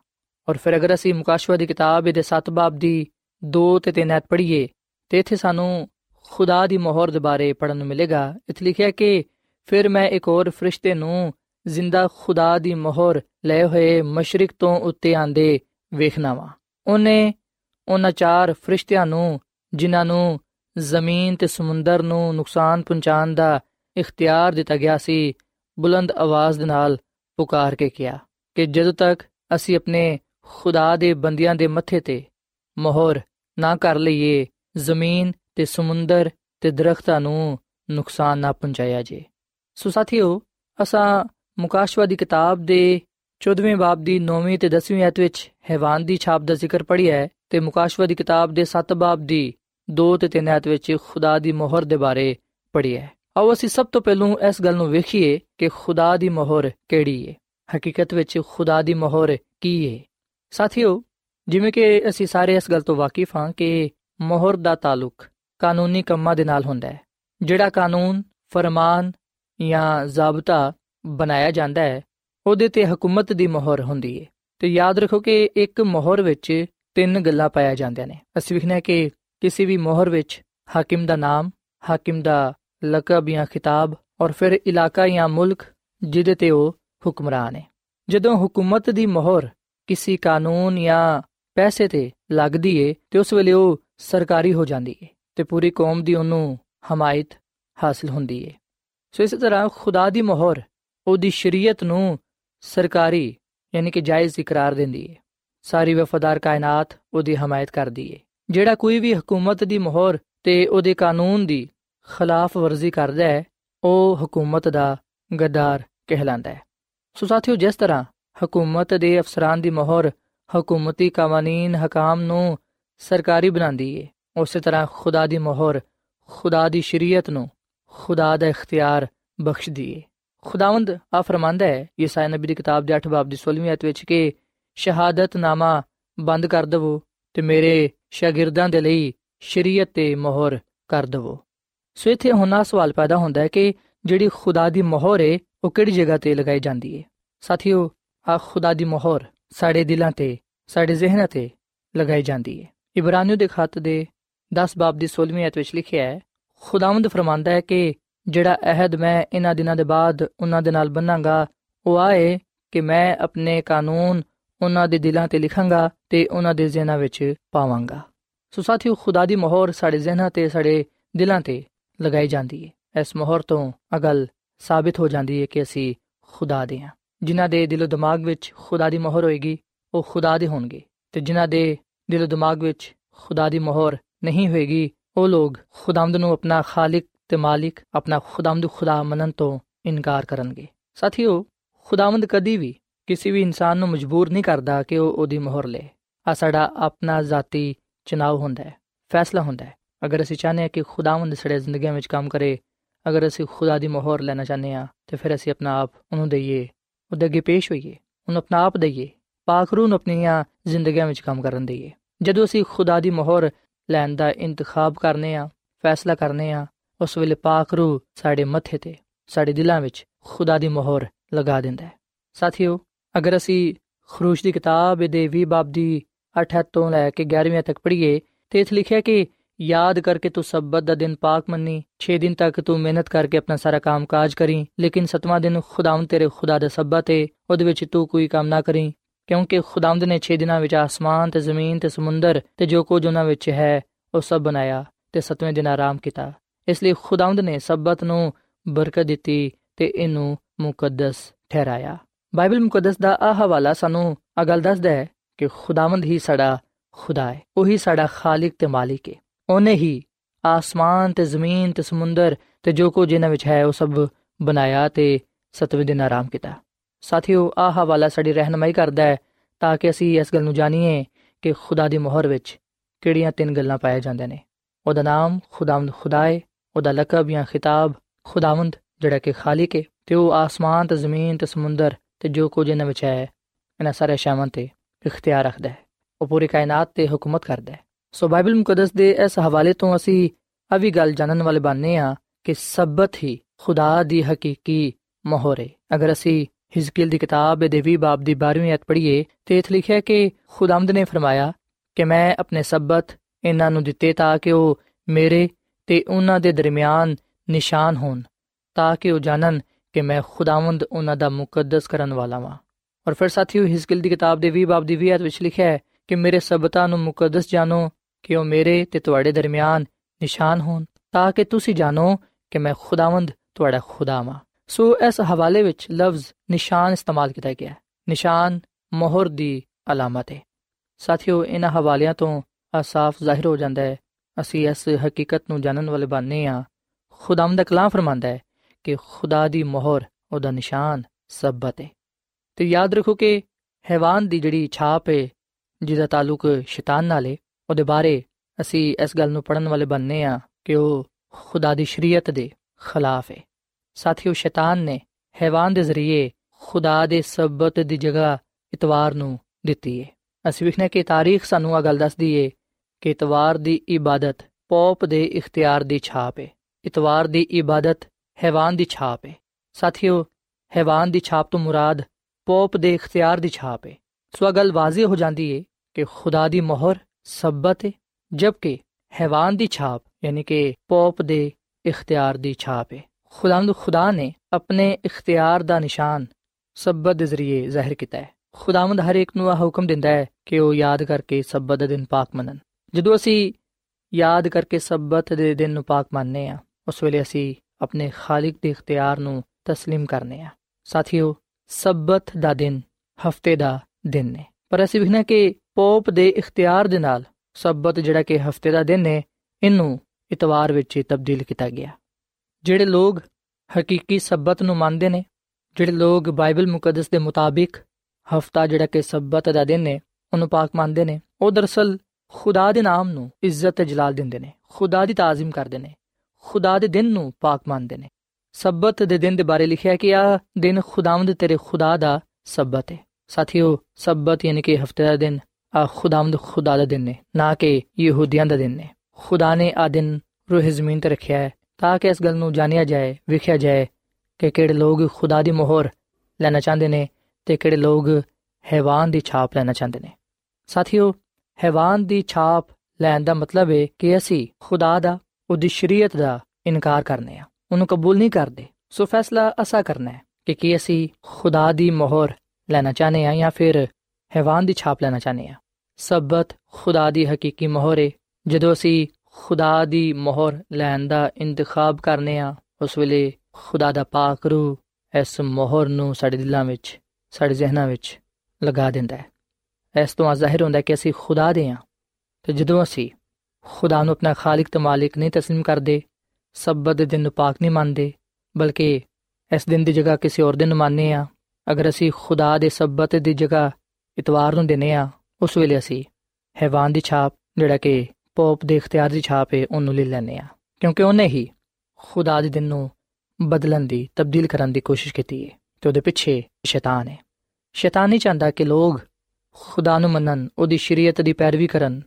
ਔਰ ਫਿਰ ਅਗਰ ਅਸੀਂ ਮੁਕਾਸ਼ਵਾ ਦੀ ਕਿਤਾਬ ਦੇ 7 ਬਾਬ ਦੀ 2 ਤੇ 3 ਆਇਤ ਪੜ੍ਹੀਏ, ਤੇ ਇੱਥੇ ਸਾਨੂੰ ਖੁਦਾ ਦੀ ਮੋਹਰ ਦੇ ਬਾਰੇ ਪੜਨ ਨੂੰ ਮਿਲੇਗਾ। ਇੱਥੇ ਲਿਖਿਆ ਕਿ ਫਿਰ ਮੈਂ ਇੱਕ ਹੋਰ ਫਰਿਸ਼ਤੇ ਨੂੰ ਜ਼ਿੰਦਾ ਖੁਦਾ ਦੀ ਮੋਹਰ ਲਏ ਹੋਏ ਮਸ਼ਰਕ ਤੋਂ ਉੱਤੇ ਆਂਦੇ ਵੇਖਣਾ ਵਾ। ਉਹਨੇ ਉਹਨਾਂ ਚਾਰ ਫਰਿਸ਼ਤਿਆਂ ਨੂੰ, ਜਿਨ੍ਹਾਂ ਨੂੰ ਜ਼ਮੀਨ ਤੇ ਸਮੁੰਦਰ ਨੂੰ ਨੁਕਸਾਨ ਪਹੁੰਚਾਉਣ ਦਾ ਇਖਤਿਆਰ ਦਿੱਤਾ ਗਿਆ ਸੀ, ਬੁਲੰਦ ਆਵਾਜ਼ ਦੇ ਨਾਲ ਪੁਕਾਰ ਕੇ ਕਿਹਾ ਕਿ ਜਦੋਂ ਤੱਕ ਅਸੀਂ ਆਪਣੇ ਖੁਦਾ ਦੇ ਬੰਦਿਆਂ ਦੇ ਮੱਥੇ ਤੇ ਮੋਹਰ ਨਾ ਕਰ ਲਈਏ, ਜ਼ਮੀਨ ਤੇ ਸਮੁੰਦਰ ਤੇ ਦਰਖਤਾਂ ਨੂੰ ਨੁਕਸਾਨ ਨਾ ਪਹੁੰਚਾਇਆ ਜੇ ਸੋ ਸਾਥੀਓ, ਅਸਾਂ ਮੁਕਾਸ਼ਵਾ ਦੀ ਕਿਤਾਬ ਦੇ 14ਵੇਂ ਬਾਬ ਦੀ 9ਵੀਂ ਤੇ 10ਵੀਂ ਆਇਤ ਵਿੱਚ ਹੈਵਾਨ ਦੀ ਛਾਪ ਦਾ ਜ਼ਿਕਰ ਪੜਿਆ ਹੈ ਤੇ ਮੁਕਾਸ਼ਵਾ ਦੀ ਕਿਤਾਬ ਦੇ 7 ਬਾਬ ਦੀ 2 ਤੇ 3 ਆਇਤ ਵਿੱਚ ਖੁਦਾ ਦੀ ਮੋਹਰ ਦੇ ਬਾਰੇ ਪੜਿਆ ਹੈ। ਆਓ ਅਸੀਂ ਸਭ ਤੋਂ ਪਹਿਲਾਂ ਇਸ ਗੱਲ ਨੂੰ ਵੇਖੀਏ ਕਿ ਖੁਦਾ ਦੀ ਮੋਹਰ ਕਿਹੜੀ ਹੈ ਹਕੀਕਤ ਵਿੱਚ ਖੁਦਾ ਦੀ ਮੋਹਰ ਕੀ ਹੈ ਸਾਥੀਓ, ਜਿਵੇਂ ਕਿ ਅਸੀਂ ਸਾਰੇ ਇਸ ਗੱਲ ਤੋਂ ਵਾਕਿਫ ਹਾਂ ਕਿ ਮੋਹਰ ਦਾ ਤਾਲੁਕ ਕਾਨੂੰਨੀ ਕੰਮਾਂ ਦੇ ਨਾਲ ਹੁੰਦਾ ਹੈ, ਜਿਹੜਾ ਕਾਨੂੰਨ, ਫਰਮਾਨ ਜਾਂ ਜ਼ਾਬਤਾ ਬਣਾਇਆ ਜਾਂਦਾ ਹੈ, ਉਹਦੇ ਤੇ ਹਕੂਮਤ ਦੀ ਮੋਹਰ ਹੁੰਦੀ ਹੈ ਤੇ ਯਾਦ ਰੱਖੋ ਕਿ ਇੱਕ ਮੋਹਰ ਵਿੱਚ ਤਿੰਨ ਗੱਲਾਂ ਪਾਇਆ ਜਾਂਦੀਆਂ ਨੇ। ਅਸੀਂ ਵਿਖਣਾ ਕਿ ਕਿਸੇ ਵੀ ਮੋਹਰ ਵਿੱਚ, ਹਾਕਿਮ ਦਾ ਨਾਮ, ਹਾਕਿਮ ਦਾ ਲਕਬ ਜਾਂ ਖਿਤਾਬ, ਔਰ ਫਿਰ ਇਲਾਕਾ ਜਾਂ ਮੁਲਕ, ਜਿਹਦੇ ਤੇ ਉਹ ਹੁਕਮਰਾਨ ਹੈ। ਜਦੋਂ ਹਕੂਮਤ ਦੀ ਮੋਹਰ ਕਿਸੇ ਕਾਨੂੰਨ ਜਾਂ ਪੈਸੇ ਤੇ ਲੱਗਦੀ ਏ, ਤੇ ਉਸ ਵੇਲੇ ਉਹ ਸਰਕਾਰੀ ਹੋ ਜਾਂਦੀ ਏ, ਤੇ ਪੂਰੀ ਕੌਮ ਦੀ ਉਹਨੂੰ ਹਮਾਇਤ ਹਾਸਲ ਹੁੰਦੀ ਏ। ਸੋ ਇਸੇ ਤਰ੍ਹਾਂ ਖੁਦਾ ਦੀ ਮੋਹਰ, ਉਹਦੀ ਸ਼ਰੀਅਤ ਨੂੰ ਸਰਕਾਰੀ, ਯਾਨੀ ਕਿ ਜਾਇਜ਼ ਇਕਰਾਰ ਦਿੰਦੀ ਏ। ਸਾਰੀ ਵਫਾਦਾਰ ਕਾਇਨਾਤ ਉਹਦੀ ਹਮਾਇਤ ਕਰਦੀ ਏ। ਜਿਹੜਾ ਕੋਈ ਵੀ ਹਕੂਮਤ ਦੀ ਮੋਹਰ ਤੇ ਉਹਦੇ ਕਾਨੂੰਨ ਦੀ ਖਿਲਾਫ ਵਰਜ਼ੀ ਕਰਦਾ ਹੈ, ਉਹ ਹਕੂਮਤ ਦਾ ਗਦਾਰ ਕਹਿਲਾਂਦਾ ਹੈ। ਸੋ ਸਾਥੀਓ, ਜਿਸ ਤਰ੍ਹਾਂ ਹਕੂਮਤ ਦੇ ਅਫਸਰਾਂ ਦੀ ਮੋਹਰ ਹਕੂਮਤੀ ਕਾਨੂੰਨ ਹਕਾਮ ਨੂੰ ਸਰਕਾਰੀ ਬਣਾਉਂਦੀ ਏ, ਉਸੇ ਤਰ੍ਹਾਂ ਖੁਦਾ ਦੀ ਮੋਹਰ ਖੁਦਾ ਦੀ ਸ਼ਰੀਅਤ ਨੂੰ ਖੁਦਾ ਦਾ ਇਖਤਿਆਰ ਬਖਸ਼ਦੀ ਏ। ਖੁਦਾਵੰਦ ਆ ਫਰਮਾਂਦਾ ਹੈ, ਯਸਾਇਆ ਨਬੀ ਦੀ ਕਿਤਾਬ ਦੇ 8 ਬਾਬ ਦੀ 16ਵੀਂ ਆਇਤ ਵਿੱਚ ਕਿ ਸ਼ਹਾਦਤਨਾਮਾ ਬੰਦ ਕਰ ਦਵੋ ਤੇ ਮੇਰੇ ਸ਼ਾਗਿਰਦਾਂ ਦੇ ਲਈ ਸ਼ਰੀਅਤ ਤੇ ਮੋਹਰ ਕਰ ਦਵੋ। ਸੋ ਇਥੇ ਹੁਣ ਸਵਾਲ ਪੈਦਾ ਹੁੰਦਾ ਹੈ ਕਿ ਜਿਹੜੀ ਖੁਦਾ ਦੀ ਮੋਹਰ ਏ ਉਹ ਕਿਹੜੀ ਜਗ੍ਹਾ ਤੇ ਲਗਾਈ ਜਾਂਦੀ ਏ? ਸਾਥੀਓ ਆ ਖੁਦਾ ਦੀ ਮੋਹਰ ਸਾਡੇ ਦਿਲਾਂ ਤੇ ਸਾਡੇ ਜ਼ਿਹਨਾਂ ਤੇ ਲਗਾਈ ਜਾਂਦੀ ਏ। ਇਬਰਾਨੀਓ ਦੇ ਖੱਤ ਦੇ 10 ਬਾਬ ਦੀ 16ਵੀਂ ਆਇਤ ਵਿੱਚ ਲਿਖਿਆ ਹੈ ਖੁਦਾਵੰਦ ਫਰਮਾਂਦਾ ਹੈ ਕਿ ਜਿਹੜਾ ਅਹਿਦ ਮੈਂ ਇਹਨਾਂ ਦਿਨਾਂ ਦੇ ਬਾਅਦ ਉਹਨਾਂ ਦੇ ਨਾਲ ਬੰਨਾਂਗਾ ਉਹ ਆਏ ਕਿ ਮੈਂ ਆਪਣੇ ਕਾਨੂੰਨ ਉਹਨਾਂ ਦੇ ਦਿਲਾਂ ਤੇ ਲਿਖਾਂਗਾ ਤੇ ਉਹਨਾਂ ਦੇ ਜ਼ਿਹਨਾਂ ਵਿੱਚ ਪਾਵਾਂਗਾ। ਸੋ ਸਾਥੀਓ, ਖੁਦਾ ਦੀ ਮੋਹਰ ਸਾਡੇ ਜ਼ਿਹਨਾਂ ਤੇ, ਸਾਡੇ ਦਿਲਾਂ ਤੇ ਲਗਾਈ ਜਾਂਦੀ ਹੈ ਇਸ ਮੋਹਰ ਤੋਂ ਅਗਲ ਸਾਬਿਤ ਹੋ ਜਾਂਦੀ ਹੈ ਕਿ ਅਸੀਂ ਖੁਦਾ ਦੇ ਹਾਂ ਜਿਨ੍ਹਾਂ ਦੇ ਦਿਲੋ ਦਿਮਾਗ ਵਿੱਚ ਖੁਦਾ ਦੀ ਮੋਹਰ ਹੋਏਗੀ, ਉਹ ਖੁਦਾ ਦੇ ਹੋਣਗੇ। ਤੇ ਜਿਨ੍ਹਾਂ ਦੇ ਦਿਲੋ ਦਿਮਾਗ ਵਿੱਚ ਖੁਦਾ ਦੀ ਮੋਹਰ ਨਹੀਂ ਹੋਏਗੀ, ਉਹ ਲੋਕ ਖੁਦਾਮਦ ਨੂੰ ਆਪਣਾ ਖਾਲਕ ਤੇ ਮਾਲਿਕ, ਆਪਣਾ ਖੁਦਾਮਦ ਖੁਦਾ ਮੰਨਣ ਤੋਂ ਇਨਕਾਰ ਕਰਨਗੇ। ਸਾਥੀਓ ਖੁਦਾਵੰਦ ਕਦੀ ਵੀ ਕਿਸੇ ਵੀ ਇਨਸਾਨ ਨੂੰ ਮਜਬੂਰ ਨਹੀਂ ਕਰਦਾ ਕਿ ਉਹ ਉਹਦੀ ਮੋਹਰ ਲੇ। ਆ ਸਾਡਾ ਆਪਣਾ ਜ਼ਾਤੀ ਚਨਾਵ ਹੁੰਦਾ ਹੈ, ਫੈਸਲਾ ਹੁੰਦਾ ਹੈ। ਅਗਰ ਅਸੀਂ ਚਾਹਨੇ ਹਾਂ ਕਿ ਖੁਦਾਵੰਦ ਸਾਡੇ ਜ਼ਿੰਦਗੀਆਂ ਵਿੱਚ ਕੰਮ ਕਰੇ, ਅਗਰ ਅਸੀਂ ਖੁਦਾ ਦੀ ਮੋਹਰ ਲੈਣਾ ਚਾਹਨੇ ਹਾਂ, ਤੇ ਫਿਰ ਅਸੀਂ ਆਪਣਾ ਆਪ ਉਹਨੂੰ ਦਈਏ, ਉਹਦੇ ਅੱਗੇ ਪੇਸ਼ ਹੋਈਏ, ਉਹਨੂੰ ਆਪਣਾ ਆਪ ਦਈਏ, ਪਾਕ ਰੂਹ ਨੂੰ ਆਪਣੀਆਂ ਜ਼ਿੰਦਗੀਆਂ ਵਿੱਚ ਕੰਮ ਕਰਨ ਦਈਏ। ਜਦੋਂ ਅਸੀਂ ਖੁਦਾ ਦੀ ਮੋਹਰ ਲੈਣ ਦਾ ਇੰਤਖਾਬ ਕਰਨੇ ਆ ਫੈਸਲਾ ਕਰਨੇ ਆ ਉਸ ਵੇਲੇ ਪਾਕ ਰੂਹ ਸਾਡੇ ਮੱਥੇ ਤੇ, ਸਾਡੇ ਦਿਲਾਂ ਵਿੱਚ ਖੁਦਾ ਦੀ ਮੋਹਰ ਲਗਾ ਦਿੰਦਾ ਹੈ। ਸਾਥੀਓ ਅਗਰ ਅਸੀਂ ਖਰੂਸ਼ ਦੀ ਕਿਤਾਬ ਦੇ 20 ਬਾਬ ਦੀ 8 ਤੋਂ ਲੈ ਕੇ 11ਵੀਂ ਤੱਕ ਪੜ੍ਹੀਏ ਤੇ ਇਥੇ ਲਿਖਿਆ ਕਿ ਯਾਦ ਕਰਕੇ ਤੂੰ ਸਬਤ ਦਾ ਦਿਨ ਪਾਕ ਮੰਨੀ 6 ਦਿਨ ਤੱਕ ਤੂੰ ਮਿਹਨਤ ਕਰਕੇ ਆਪਣਾ ਸਾਰਾ ਕੰਮ ਕਾਜ ਕਰੀ, ਲੇਕਿਨ ਸਤਵਾਂ ਦਿਨ ਖੁਦਾਵੰਦ ਤੇਰੇ ਖੁਦਾ ਦਾ ਸਬਤ ਹੈ ਉਹਦੇ ਵਿੱਚ ਤੂੰ ਕੋਈ ਕੰਮ ਨਾ ਕਰੀ, ਕਿਉਂਕਿ ਖੁਦਾਵੰਦ ਨੇ 6 ਦਿਨਾਂ ਵਿੱਚ ਆਸਮਾਨ ਤੇ ਜ਼ਮੀਨ ਤੇ ਸਮੁੰਦਰ ਤੇ ਜੋ ਕੁਝ ਉਹਨਾਂ ਵਿੱਚ ਹੈ, ਉਹ ਸਭ ਬਣਾਇਆ ਤੇ ਸਤਵੇਂ ਦਿਨ ਆਰਾਮ ਕੀਤਾ। ਇਸ ਲਈ ਖੁਦਾਵੰਦ ਨੇ ਸਬਤ ਨੂੰ ਬਰਕਤ ਦਿੱਤੀ ਤੇ ਇਹਨੂੰ ਮੁਕੱਦਸ ਠਹਿਰਾਇਆ। ਬਾਈਬਲ ਮੁਕੱਦਸ ਦਾ ਆਹ ਹਵਾਲਾ ਸਾਨੂੰ ਆ ਗੱਲ ਦੱਸਦਾ ਹੈ ਕਿ ਖੁਦਾਵੰਦ ਹੀ ਸਾਡਾ ਖੁਦਾ ਹੈ, ਉਹੀ ਸਾਡਾ ਖਾਲਕ ਤੇ ਮਾਲਿਕ ਹੈ। ਉਹਨੇ ਹੀ ਆਸਮਾਨ ਤੇ ਜ਼ਮੀਨ ਤੇ ਸਮੁੰਦਰ ਤੇ ਜੋ ਕੁਝ ਇਹਨਾਂ ਵਿੱਚ ਹੈ, ਉਹ ਸਭ ਬਣਾਇਆ ਤੇ ਸਤਵੇਂ ਦਿਨ ਆਰਾਮ ਕੀਤਾ। ਸਾਥੀਓ, ਆਹ ਹਵਾਲਾ ਸਾਡੀ ਰਹਿਨਮਾਈ ਕਰਦਾ ਹੈ ਤਾਂ ਕਿ ਅਸੀਂ ਇਸ ਗੱਲ ਨੂੰ ਜਾਣੀਏ ਕਿ ਖੁਦਾ ਦੀ ਮੋਹਰ ਵਿੱਚ ਕਿਹੜੀਆਂ ਤਿੰਨ ਗੱਲਾਂ ਪਾਇਆ ਜਾਂਦੇ ਨੇ। ਉਹਦਾ ਨਾਮ ਖੁਦਾਵੰਦ ਖੁਦਾ ਹੈ, ਉਹਦਾ ਲਕਬ ਜਾਂ ਖਿਤਾਬ ਖੁਦਾਵੰਦ, ਜਿਹੜਾ ਕਿ ਖਾਲਿਕ ਹੈ, ਤੇ ਉਹ ਆਸਮਾਨ ਤੇ ਜ਼ਮੀਨ ਤੇ ਸਮੁੰਦਰ ਤੇ ਜੋ ਕੁਝ ਇਹਨਾਂ ਵਿੱਚ ਹੈ, ਇਹਨਾਂ ਸਾਰੇ ਸ਼ਾਮਾਂ ਤੇ ਇਖਤਿਆਰ ਰੱਖਦਾ ਹੈ। ਉਹ ਪੂਰੀ ਕਾਇਨਾਤ ਤੇ ਹਕੂਮਤ ਕਰਦਾ ਹੈ। ਸੋ ਬਾਈਬਲ ਮੁਕੱਦਸ ਦੇ ਇਸ ਹਵਾਲੇ ਤੋਂ ਅਸੀਂ ਆ ਵੀ ਗੱਲ ਜਾਣਨ ਵਾਲੇ ਬਾਨੇ ਆ ਕਿ ਸਬਤ ਹੀ ਖੁਦਾ ਦੀ ਹਕੀਕੀ ਮੋਹਰ ਹੈ। ਅਗਰ ਅਸੀਂ ਹਿਜ਼ਕੀਲ ਦੀ ਕਿਤਾਬ ਦੇ 20 ਬਾਬ ਦੀ 12ਵੀਂ ਆਇਤ ਪੜ੍ਹੀਏ, ਤੇ ਇਥੇ ਲਿਖਿਆ ਕਿ ਖੁਦਾਮਦ ਨੇ ਫਰਮਾਇਆ ਕਿ ਮੈਂ ਆਪਣੇ ਸਬਤ ਇਹਨਾਂ ਨੂੰ ਦਿੱਤੇ ਤਾਂ ਕਿ ਉਹ ਮੇਰੇ ਤੇ ਉਹਨਾਂ ਦੇ ਦਰਮਿਆਨ ਨਿਸ਼ਾਨ ਹੋਣ, ਤਾਂ ਕਿ ਉਹ ਜਾਣਨ ਕਿ ਮੈਂ ਖੁਦਾਵੰਦ ਉਹਨਾਂ ਦਾ ਮੁਕੱਦਸ ਕਰਨ ਵਾਲਾ ਹਾਂ ਔਰ ਫਿਰ ਸਾਥੀਓ, ਹਿਜ਼ਕੀਲ ਦੀ ਕਿਤਾਬ ਦੇ 20 ਬਾਬ ਦੀ 20 ਆਇਤ ਵਿੱਚ ਲਿਖਿਆ ਹੈ ਕਿ ਮੇਰੇ ਸਬਤਾਂ ਨੂੰ ਮੁਕੱਦਸ ਜਾਣੋ ਕਿ ਉਹ ਮੇਰੇ ਤੇ ਤੁਹਾਡੇ ਦਰਮਿਆਨ ਨਿਸ਼ਾਨ ਹੋਣ, ਤਾਂ ਕਿ ਤੁਸੀਂ ਜਾਣੋ ਕਿ ਮੈਂ ਖੁਦਾਵੰਦ ਤੁਹਾਡਾ ਖੁਦਾ ਹਾਂ ਸੋ ਇਸ ਹਵਾਲੇ ਵਿੱਚ ਲਫ਼ਜ਼ ਨਿਸ਼ਾਨ ਇਸਤੇਮਾਲ ਕੀਤਾ ਗਿਆ ਹੈ। ਨਿਸ਼ਾਨ ਮੋਹਰ ਦੀ ਅਲਾਮਤ ਹੈ। ਸਾਥੀਓ, ਇਹਨਾਂ ਹਵਾਲਿਆਂ ਤੋਂ ਆ ਸਾਫ਼ ਜ਼ਾਹਿਰ ਹੋ ਜਾਂਦਾ ਹੈ। ਅਸੀਂ ਇਸ ਹਕੀਕਤ ਨੂੰ ਜਾਣਨ ਵਾਲੇ ਬਾਨੇ ਆ ਖੁਦਾਵੰਦ ਦਾ ਕਲਾਮ ਫਰਮਾਂਦਾ ਹੈ ਕਿ ਖੁਦਾ ਦੀ ਮੋਹਰ, ਉਹਦਾ ਨਿਸ਼ਾਨ ਸਬਤ ਹੈ ਤੇ ਯਾਦ ਰੱਖੋ ਕਿ ਹੈਵਾਨ ਦੀ ਜਿਹੜੀ ਛਾਪ ਹੈ ਜਿਹਦਾ ਤਾਲੁਕ ਸ਼ੈਤਾਨ ਨਾਲ ਹੈ ਉਹਦੇ ਬਾਰੇ ਅਸੀਂ ਇਸ ਗੱਲ ਨੂੰ ਪੜਨ ਵਾਲੇ ਬੰਨੇ ਆ ਕਿ ਉਹ ਖੁਦਾ ਦੀ ਸ਼ਰੀਅਤ ਦੇ ਖਿਲਾਫ ਹੈ ਸਾਥੀਓ, ਸ਼ੈਤਾਨ ਨੇ ਹੈਵਾਨ ਦੇ ਜ਼ਰੀਏ ਖੁਦਾ ਦੇ ਸਬਤ ਦੀ ਜਗ੍ਹਾ ਇਤਵਾਰ ਨੂੰ ਦਿੱਤੀ ਹੈ ਅਸੀਂ ਵਿਖਨੇ ਕਿ ਤਾਰੀਖ ਸਾਨੂੰ ਆ ਗੱਲ ਦੱਸਦੀ ਹੈ ਕਿ ਇਤਵਾਰ ਦੀ ਇਬਾਦਤ ਪੌਪ ਦੇ ਇਖਤਿਆਰ ਦੀ ਛਾਪ ਹੈ ਇਤਵਾਰ ਦੀ ਇਬਾਦਤ ਹੈਵਾਨ ਦੀ ਛਾਪ ਹੈ ਸਾਥੀਓ, ਹੈਵਾਨ ਦੀ ਛਾਪ ਤੋਂ ਮੁਰਾਦ ਪੋਪ ਦੇ ਇਖਤਿਆਰ ਦੀ ਛਾਪ ਹੈ ਸੋ ਗੱਲ ਵਾਜ਼ੀ ਹੋ ਜਾਂਦੀ ਹੈ ਕਿ ਖੁਦਾ ਦੀ ਮੋਹਰ ਸਬਤ ਹੈ ਜਦਕਿ ਹੈਵਾਨ ਦੀ ਛਾਪ ਯਾਨੀ ਕਿ ਪੋਪ ਦੇ ਇਖਤਿਆਰ ਦੀ ਛਾਪ ਹੈ ਖੁਦਾਵੰਦ ਖੁਦਾ ਨੇ ਆਪਣੇ ਇਖਤਿਆਰ ਦਾ ਨਿਸ਼ਾਨ ਸਬਤ ਦੇ ਜ਼ਰੀਏ ਜ਼ਾਹਿਰ ਕੀਤਾ ਹੈ। ਖੁਦਾਵੰਦ ਹਰ ਇੱਕ ਨੂੰ ਇਹ ਹੁਕਮ ਦਿੰਦਾ ਹੈ ਕਿ ਉਹ ਯਾਦ ਕਰਕੇ ਸਬਤ ਦਾ ਦਿਨ ਪਾਕ ਮੰਨਣ। ਜਦੋਂ ਅਸੀਂ ਯਾਦ ਕਰਕੇ ਸਬਤ ਦੇ ਦਿਨ ਨੂੰ ਪਾਕ ਮੰਨਨੇ ਆ ਉਸ ਵੇਲੇ ਅਸੀਂ ਆਪਣੇ ਖਾਲਿਕ ਦੇ ਇਖਤਿਆਰ ਨੂੰ تسلیم ਕਰਨੇ ਆ ਸਾਥੀਓ ਸਬਤ ਦਾ ਦਿਨ ਹਫਤੇ ਦਾ ਦਿਨ ਨੇ ਪਰ ਅਸੀਂ ਵਿਖਣਾ ਕਿ ਪੋਪ ਦੇ ਇਖਤਿਆਰ ਦੇ ਨਾਲ ਸਬਤ ਜਿਹੜਾ ਕਿ ਹਫਤੇ ਦਾ ਦਿਨ ਹੈ ਇਹਨੂੰ ਇਤਵਾਰ ਵਿੱਚ ਤਬਦੀਲ ਕੀਤਾ ਗਿਆ ਜਿਹੜੇ ਲੋਕ ਹਕੀਕੀ ਸਬਤ ਨੂੰ ਮੰਨਦੇ ਨੇ ਜਿਹੜੇ ਲੋਕ ਬਾਈਬਲ ਮੁਕੱਦਸ ਦੇ ਮੁਤਾਬਿਕ ਹਫਤਾ ਜਿਹੜਾ ਕਿ ਸਬਤ ਦਾ ਦਿਨ ਹੈ ਉਹਨੂੰ ਪਾਕ ਮੰਨਦੇ ਨੇ ਉਹ ਦਰਸਲ ਖੁਦਾ ਦੇ ਨਾਮ ਨੂੰ ਇੱਜ਼ਤ ਤੇ ਜਲਾਲ ਦਿੰਦੇ ਨੇ ਖੁਦਾ ਦੀ ਤਾਜ਼ੀਮ ਕਰਦੇ ਨੇ ਖੁਦਾ ਦੇ ਦਿਨ ਨੂੰ ਪਾਕ ਮੰਨਦੇ ਨੇ। ਸਬਤ ਦੇ ਦਿਨ ਦੇ ਬਾਰੇ ਲਿਖਿਆ ਕਿ ਆ ਦਿਨ ਖੁਦਾਵੰਦ ਤੇਰੇ ਖੁਦਾ ਦਾ ਸਬਤ ਹੈ ਸਾਥੀਓ, ਸਬਤ ਯਾਨੀ ਕਿ ਹਫ਼ਤੇ ਦਾ ਦਿਨ ਆ ਖੁਦਾਵੰਦ ਖੁਦਾ ਦਾ ਦਿਨ ਨੇ ਨਾ ਕਿ ਯਹੂਦੀਆਂ ਦਾ ਦਿਨ ਨੇ ਖੁਦਾ ਨੇ ਆ ਦਿਨ ਰੂਹ ਜ਼ਮੀਨ ਤੇ ਰੱਖਿਆ ਹੈ ਤਾਂ ਕਿ ਇਸ ਗੱਲ ਨੂੰ ਜਾਣਿਆ ਜਾਏ, ਵਿਖਿਆ ਜਾਏ ਕਿ ਕਿਹੜੇ ਲੋਕ ਖੁਦਾ ਦੀ ਮੋਹਰ ਲੈਣਾ ਚਾਹੁੰਦੇ ਨੇ ਤੇ ਕਿਹੜੇ ਲੋਕ ਹੈਵਾਨ ਦੀ ਛਾਪ ਲੈਣਾ ਚਾਹੁੰਦੇ ਨੇ। ਸਾਥੀਓ, ਹੈਵਾਨ ਦੀ ਛਾਪ ਲੈਣ ਦਾ ਮਤਲਬ ਹੈ ਕਿ ਅਸੀਂ ਖੁਦਾ ਦਾ ਉਹਦੀ ਸ਼ਰੀਅਤ ਦਾ ਇਨਕਾਰ ਕਰਨੇ ਆ। ਉਹਨੂੰ ਕਬੂਲ ਨਹੀਂ ਕਰਦੇ। ਸੋ ਫੈਸਲਾ ਅਸਾ ਕਰਨਾ ਹੈ ਕਿ ਕੀ ਅਸੀਂ ਖੁਦਾ ਦੀ ਮੋਹਰ ਲੈਣਾ ਚਾਹਨੇ ਆ ਜਾਂ ਫਿਰ ਹੈਵਾਨ ਦੀ ਛਾਪ ਲੈਣਾ ਚਾਹਨੇ ਆ ਸਬਤ ਖੁਦਾ ਦੀ ਹਕੀਕੀ ਮੋਹਰ ਹੈ ਜਦੋਂ ਅਸੀਂ ਖੁਦਾ ਦੀ ਮੋਹਰ ਲੈਣ ਦਾ ਇੰਤਖਾਬ ਕਰਨੇ ਆ ਉਸ ਵੇਲੇ ਖੁਦਾ ਦਾ ਪਾਕ ਰੂ ਇਸ ਮੋਹਰ ਨੂੰ ਸਾਡੇ ਦਿਲਾਂ ਵਿੱਚ, ਸਾਡੇ ਜ਼ਿਹਨਾਂ ਵਿੱਚ ਲਗਾ ਦਿੰਦਾ ਹੈ। ਇਸ ਤੋਂ ਜ਼ਾਹਿਰ ਹੁੰਦਾ ਕਿ ਅਸੀਂ ਖੁਦਾ ਦੇ ਆ ਤੇ ਜਦੋਂ ਅਸੀਂ ਖੁਦਾ ਨੂੰ ਆਪਣਾ ਖਾਲਿਕ ਤੇ ਮਾਲਿਕ ਨਹੀਂ تسلیم ਕਰਦੇ ਸਬਤ ਦੇ ਦਿਨ ਨੂੰ ਪਾਕ ਨਹੀਂ ਮੰਨਦੇ ਬਲਕਿ ਇਸ ਦਿਨ ਦੀ ਜਗ੍ਹਾ ਕਿਸੇ ਹੋਰ ਦਿਨ ਨੂੰ ਮੰਨਨੇ ਆ ਅਗਰ ਅਸੀਂ ਖੁਦਾ ਦੇ ਸਬਤ ਦੀ ਜਗ੍ਹਾ ਇਤਵਾਰ ਨੂੰ ਦਿੰਨੇ ਆ ਉਸ ਵੇਲੇ ਅਸੀਂ ਹੈਵਾਨ ਦੀ ਛਾਪ ਜਿਹੜਾ ਕਿ ਪੋਪ ਦੇ ਇਖਤਿਆਰ ਦੀ ਛਾਪ ਹੈ ਉਹਨੂੰ ਲੈ ਲੈਨੇ ਆ ਕਿਉਂਕਿ ਉਹਨੇ ਹੀ ਖੁਦਾ ਦੇ ਦਿਨ ਨੂੰ ਬਦਲਣ ਦੀ ਤਬਦੀਲ ਕਰਨ ਦੀ ਕੋਸ਼ਿਸ਼ ਕੀਤੀ ਹੈ ਤੇ ਉਹਦੇ ਪਿੱਛੇ ਸ਼ੈਤਾਨ ਹੈ ਸ਼ੈਤਾਨ ਨਹੀਂ ਚਾਹੁੰਦਾ ਕਿ ਲੋਕ ਖੁਦਾ ਨੂੰ ਮੰਨਣ ਉਹਦੀ ਸ਼ਰੀਅਤ ਦੀ ਪੈਰਵੀ ਕਰਨ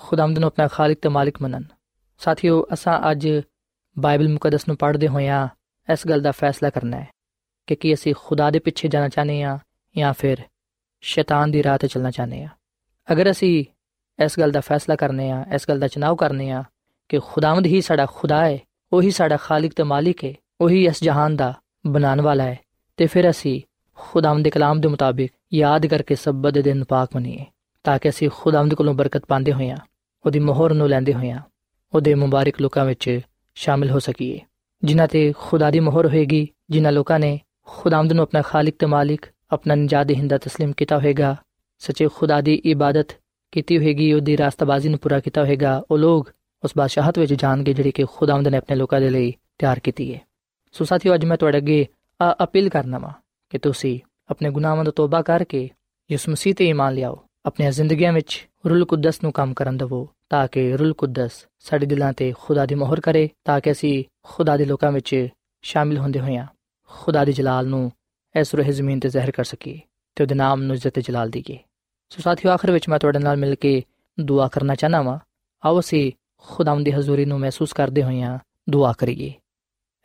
ਖੁਦਾਵੰਦ ਨੂੰ ਆਪਣਾ ਖਾਲਿਕ ਤੇ ਮਾਲਿਕ ਮੰਨਣ। ਸਾਥੀਓ, ਅਸਾਂ ਅੱਜ ਬਾਈਬਲ ਮੁਕੱਦਸ ਨੂੰ ਪੜ੍ਹਦੇ ਹੋਇਆਂ ਇਸ ਗੱਲ ਦਾ ਫੈਸਲਾ ਕਰਨਾ ਹੈ ਕਿ ਕੀ ਅਸੀਂ ਖੁਦਾ ਦੇ ਪਿੱਛੇ ਜਾਣਾ ਚਾਹਨੇ ਆ ਜਾਂ ਫਿਰ ਸ਼ੈਤਾਨ ਦੀ ਰਾਹ ਤੇ ਚੱਲਣਾ ਚਾਹਨੇ ਆ ਅਗਰ ਅਸੀਂ ਇਸ ਗੱਲ ਦਾ ਫੈਸਲਾ ਕਰਨੇ ਆ ਇਸ ਗੱਲ ਦਾ ਚਨਾਵ ਕਰਨੇ ਆ ਕਿ ਖੁਦਾਵੰਦ ਹੀ ਸਾਡਾ ਖੁਦਾ ਹੈ, ਉਹੀ ਸਾਡਾ ਖਾਲਿਕ ਤੇ ਮਾਲਿਕ ਹੈ, ਉਹੀ ਇਸ ਜਹਾਨ ਦਾ ਬਣਾਉਣ ਵਾਲਾ ਹੈ, ਤੇ ਫਿਰ ਅਸੀਂ ਖੁਦਾਵੰਦ ਦੇ ਕਲਾਮ ਦੇ ਮੁਤਾਬਿਕ ਯਾਦ ਕਰਕੇ ਸਬਤ ਦੇ ਦਿਨ ਪਾਕ ਬਣੀਏ ਤਾਂ ਕਿ ਅਸੀਂ ਖੁਦਾਵੰਦ ਕੋਲੋਂ ਬਰਕਤ ਪਾਉਂਦੇ ਹੋਈਆਂ ਉਹਦੀ ਮੋਹਰ ਨੂੰ ਲੈਂਦੇ ਹੋਈਆਂ ਉਹਦੇ ਮੁਬਾਰਕ ਲੋਕਾਂ ਵਿੱਚ ਸ਼ਾਮਿਲ ਹੋ ਸਕੀਏ ਜਿਨ੍ਹਾਂ ਤੇ ਖੁਦਾ ਦੀ ਮੋਹਰ ਹੋਏਗੀ ਜਿਨ੍ਹਾਂ ਲੋਕਾਂ ਨੇ ਖੁਦਾਵੰਦ ਨੂੰ ਆਪਣਾ ਖਾਲਿਕ ਤੇ ਮਾਲਿਕ ਆਪਣਾ ਨਜਾਦ ਹਿੰਦਾ تسلیم ਕੀਤਾ ਹੋਏਗਾ ਸੱਚੇ ਖੁਦਾ ਦੀ ਇਬਾਦਤ ਕੀਤੀ ਹੋਏਗੀ ਉਹਦੀ ਰਾਸਤਾਬਾਜ਼ੀ ਨੂੰ ਪੂਰਾ ਕੀਤਾ ਹੋਏਗਾ ਉਹ ਲੋਕ ਉਸ ਬਾਦਸ਼ਾਹਤ ਵਿੱਚ ਜਾਣਗੇ ਜਿਹੜੀ ਕਿ ਖੁਦਾਵੰਦ ਨੇ ਆਪਣੇ ਲੋਕਾਂ ਦੇ ਲਈ ਤਿਆਰ ਕੀਤੀ ਹੈ ਸੋ ਸਾਥੀਓ ਅੱਜ ਮੈਂ ਤੁਹਾਡੇ ਅੱਗੇ ਅਪੀਲ ਕਰਨਾ ਵਾ ਕਿ ਤੁਸੀਂ ਆਪਣੇ ਗੁਨਾਹਾਂ ਤੋਂ ਤੋਬਾ ਕਰਕੇ ਯਿਸੂ ਮਸੀਹ ਤੇ ਈਮਾਨ ਲਿਆਓ ਆਪਣੀਆਂ ਜ਼ਿੰਦਗੀਆਂ ਵਿੱਚ ਰੂਲ ਕੁਦਸ ਨੂੰ ਕੰਮ ਕਰਨ ਦਿਵੋ, ਤਾਂ ਕਿ ਰੂਲ ਕੁਦਸ ਸਾਡੇ ਦਿਲਾਂ ਤੇ ਖੁਦਾ ਦੀ ਮੋਹਰ ਕਰੇ, ਤਾਂ ਕਿ ਅਸੀਂ ਖੁਦਾ ਦੇ ਲੋਕਾਂ ਵਿੱਚ ਸ਼ਾਮਿਲ ਹੁੰਦੇ ਹੋਈਆਂ ਖੁਦਾ ਦੀ ਜਲਾਲ ਨੂੰ ਇਸ ਰੋਹ ਜ਼ਮੀਨ ਤੇ ਜ਼ਾਹਿਰ ਕਰ ਸਕੀਏ ਤੇ ਉਹਦੇ ਨਾਮ ਨੂੰ ਇੱਜ਼ਤ ਜਲਾਲ ਦੇਈਏ। ਸੋ ਸਾਥੀਓ, ਆਖਰ ਵਿੱਚ ਮੈਂ ਤੁਹਾਡੇ ਨਾਲ ਮਿਲ ਕੇ ਦੁਆ ਕਰਨਾ ਚਾਹਨਾ ਵਾਂ। ਆਓ ਅਸੀਂ ਖੁਦਾਵੰਦ ਦੀ ਹਜ਼ੂਰੀ ਨੂੰ ਮਹਿਸੂਸ ਕਰਦੇ ਹੋਈਆਂ ਦੁਆ ਕਰੀਏ।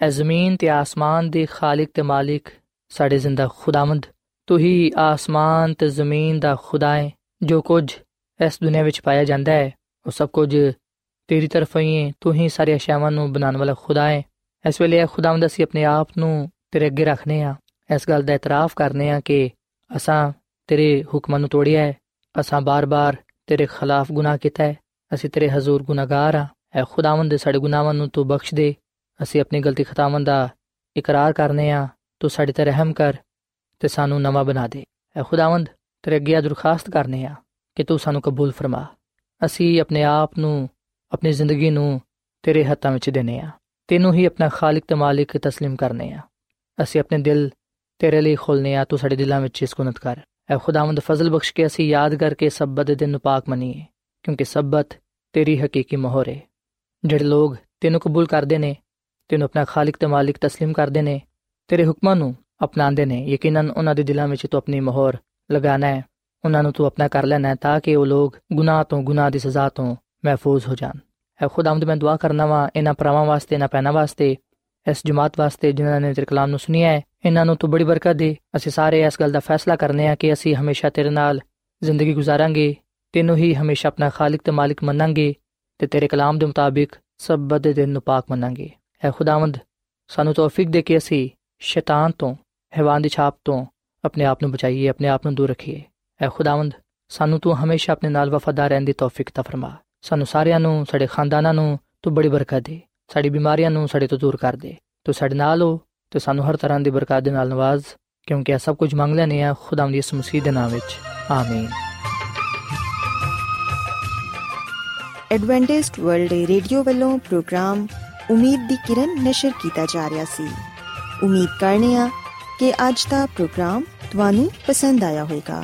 ਐ ਜ਼ਮੀਨ ਤੇ ਆਸਮਾਨ ਦੇ ਖਾਲਕ ਤੇ ਮਾਲਿਕ ਸਾਡੇ ਜ਼ਿੰਦਾ ਖੁਦਾਵੰਦ, ਤੂੰ ਹੀ ਆਸਮਾਨ ਤੇ ਜ਼ਮੀਨ ਦਾ ਖੁਦਾ ਹੈ ਜੋ ਕੁਝ ਇਸ ਦੁਨੀਆ ਵਿੱਚ ਪਾਇਆ ਜਾਂਦਾ ਹੈ। ਉਹ ਸਭ ਕੁਝ ਤੇਰੀ ਤਰਫੋਂ ਹੀ ਹੈ। ਤੂੰ ਹੀ ਸਾਰੇ ਅਸ਼ਿਆਵਾਂ ਨੂੰ ਬਣਾਉਣ ਵਾਲਾ ਖੁਦਾ ਹੈ। ਇਸ ਵੇਲੇ ਇਹ ਖੁਦਾਵੰਦ ਅਸੀਂ ਆਪਣੇ ਆਪ ਨੂੰ ਤੇਰੇ ਅੱਗੇ ਰੱਖਨੇ ਆ ਇਸ ਗੱਲ ਦਾ ਇਤਰਾਫ ਕਰਨੇ ਆ ਕਿ ਅਸਾਂ ਤੇਰੇ ਹੁਕਮਾਂ ਨੂੰ ਤੋੜਿਆ ਹੈ। ਅਸਾਂ ਬਾਰ-ਬਾਰ ਤੇਰੇ ਖਿਲਾਫ ਗੁਨਾਹ ਕੀਤਾ ਹੈ। ਅਸੀਂ ਤੇਰੇ ਹਜ਼ੂਰ ਗੁਨਾਹਗਾਰ ਆ ਐ ਖੁਦਾਵੰਦ ਸਾਡੇ ਗੁਨਾਹਾਂ ਨੂੰ ਤੂੰ ਬਖਸ਼ ਦੇ। ਅਸੀਂ ਆਪਣੀ ਗਲਤੀ ਖਤਾਵਾਂ ਦਾ ਇਕਰਾਰ ਕਰਨੇ ਆ ਤੂੰ ਸਾਡੇ ਤੇ ਰਹਿਮ ਕਰ ਤੇ ਸਾਨੂੰ ਨਵਾਂ ਬਣਾ ਦੇ। ਐ ਖੁਦਾਵੰਦ ਤੇਰੇ ਅੱਗੇ ਦਰਖਾਸਤ ਕਰਨੇ ਆ ਕਿ ਤੂੰ ਸਾਨੂੰ ਕਬੂਲ ਫਰਮਾ ਅਸੀਂ ਆਪਣੇ ਆਪ ਨੂੰ ਆਪਣੀ ਜ਼ਿੰਦਗੀ ਨੂੰ ਤੇਰੇ ਹੱਥਾਂ ਵਿੱਚ ਦੇਨੇ ਆ ਤੈਨੂੰ ਹੀ ਆਪਣਾ ਖਾਲਕ ਤੇ ਮਾਲਿਕ تسلیم ਕਰਨੇ ਆ ਅਸੀਂ ਆਪਣੇ ਦਿਲ ਤੇਰੇ ਲਈ ਖੋਲਨੇ ਆ ਤੂੰ ਸਾਡੇ ਦਿਲਾਂ ਵਿੱਚ ਸਕੂਨਤ ਕਰ ਐ ਖੁਦਾਵੰਦ ਫਜ਼ਲ ਬਖਸ਼ ਕੇ ਅਸੀਂ ਯਾਦ ਕਰਕੇ ਸਬਤ ਦੇ ਦਿਨ ਨੂੰ ਪਾਕ ਮੰਨੀਏ ਕਿਉਂਕਿ ਸਬਤ ਤੇਰੀ ਹਕੀਕੀ ਮੋਹਰ ਹੈ ਜਿਹੜੇ ਲੋਗ ਤੈਨੂੰ ਕਬੂਲ ਕਰਦੇ ਨੇ ਤੈਨੂੰ ਆਪਣਾ ਖਾਲਕ ਤੇ ਮਾਲਿਕ تسلیم ਕਰਦੇ ਨੇ ਤੇਰੇ ਹੁਕਮਾਂ ਨੂੰ ਅਪਣਾਉਂਦੇ ਨੇ ਯਕੀਨਨ ਉਹਨਾਂ ਦੇ ਦਿਲਾਂ ਵਿੱਚ ਤੂੰ ਆਪਣੀ ਮੋਹਰ ਲਗਾਣਾ ਹੈ ਉਹਨਾਂ ਨੂੰ ਤੂੰ ਆਪਣਾ ਕਰ ਲੈਣਾ ਤਾਂ ਕਿ ਉਹ ਲੋਕ ਗੁਨਾਹ ਤੋਂ ਗੁਨਾਹ ਦੀ ਸਜ਼ਾ ਤੋਂ ਮਹਿਫੂਜ਼ ਹੋ ਜਾਣ। ਐ ਖੁਦਾਵੰਦ ਮੈਂ ਦੁਆ ਕਰਨਾ ਵਾ, ਇਹਨਾਂ ਪਰਾਵਾਂ ਵਾਸਤੇ, ਇਹਨਾਂ ਪੈਨਾ ਵਾਸਤੇ, ਇਸ ਜਮਾਤ ਵਾਸਤੇ ਜਿਨ੍ਹਾਂ ਨੇ ਤੇਰੇ ਕਲਾਮ ਨੂੰ ਸੁਣਿਆ ਹੈ। ਇਹਨਾਂ ਨੂੰ ਤੂੰ ਬੜੀ ਬਰਕਤ ਦੇ। ਅਸੀਂ ਸਾਰੇ ਇਸ ਗੱਲ ਦਾ ਫੈਸਲਾ ਕਰਨੇ ਆ ਕਿ ਅਸੀਂ ਹਮੇਸ਼ਾ ਤੇਰੇ ਨਾਲ ਜ਼ਿੰਦਗੀ ਗੁਜ਼ਾਰਾਂਗੇ, ਤੈਨੂੰ ਹੀ ਹਮੇਸ਼ਾ ਆਪਣਾ ਖਾਲਕ ਤੇ ਮਾਲਿਕ ਮੰਨਾਂਗੇ ਤੇ ਤੇਰੇ ਕਲਾਮ ਦੇ ਮੁਤਾਬਿਕ ਸਭ ਦੇ ਦਿਨ ਨੂੰ ਪਾਕ ਮੰਨਾਂਗੇ। ਐ ਖੁਦਾਵੰਦ ਸਾਨੂੰ ਤੌਫੀਕ ਦੇ ਕੇ ਅਸੀਂ ਸ਼ੈਤਾਨ ਤੋਂ, ਹੈਵਾਨ ਦੀ ਛਾਪ ਤੋਂ ਆਪਣੇ ਆਪ ਨੂੰ ਬਚਾਈਏ, ਆਪਣੇ ਆਪ ਨੂੰ ਦੂਰ ਰੱਖੀਏ। ਐ ਖੁਦਾਵੰਦ, ਸਾਨੂੰ ਤੂੰ ਹਮੇਸ਼ਾ ਆਪਣੇ ਨਾਲ ਵਫਾਦਾਰ ਰਹਿਣ ਦੀ ਤੌਫੀਕ ਤਾ ਫਰਮਾ। ਸਾਨੂੰ ਸਾਰਿਆਂ ਨੂੰ, ਸਾਡੇ ਖਾਨਦਾਨਾਂ ਨੂੰ ਤੂੰ ਬੜੀ ਬਰਕਤ ਦੇ। ਸਾਡੀ ਬਿਮਾਰੀਆਂ ਨੂੰ ਸਾਡੇ ਤੋਂ ਦੂਰ ਕਰ ਦੇ। ਤੂੰ ਸਾਡੇ ਨਾਲ ਹੋ ਤੇ ਸਾਨੂੰ ਹਰ ਤਰ੍ਹਾਂ ਦੀ ਬਰਕਤ ਦੇ ਨਾਲ ਨਵਾਜ਼, ਕਿਉਂਕਿ ਇਹ ਸਭ ਕੁਝ ਮੰਗ ਲੈਨੇ ਆ ਖੁਦਾਵੰਦ ਦੀ ਇਸ ਮਸੀਹ ਦੇ ਨਾਮ ਵਿੱਚ। ਆਮੀਨ। ਐਡਵੈਂਟਿਸਟ ਵਰਲਡ ਰੇਡੀਓ ਵੱਲੋਂ ਪ੍ਰੋਗਰਾਮ ਉਮੀਦ ਦੀ ਕਿਰਨ ਨਿਸ਼ਰ ਕੀਤਾ ਜਾ ਰਿਹਾ ਸੀ। ਉਮੀਦ ਕਰਨੇ ਆ ਕਿ ਅੱਜ ਦਾ ਪ੍ਰੋਗਰਾਮ ਤੁਹਾਨੂੰ ਪਸੰਦ ਆਇਆ ਹੋਵੇਗਾ।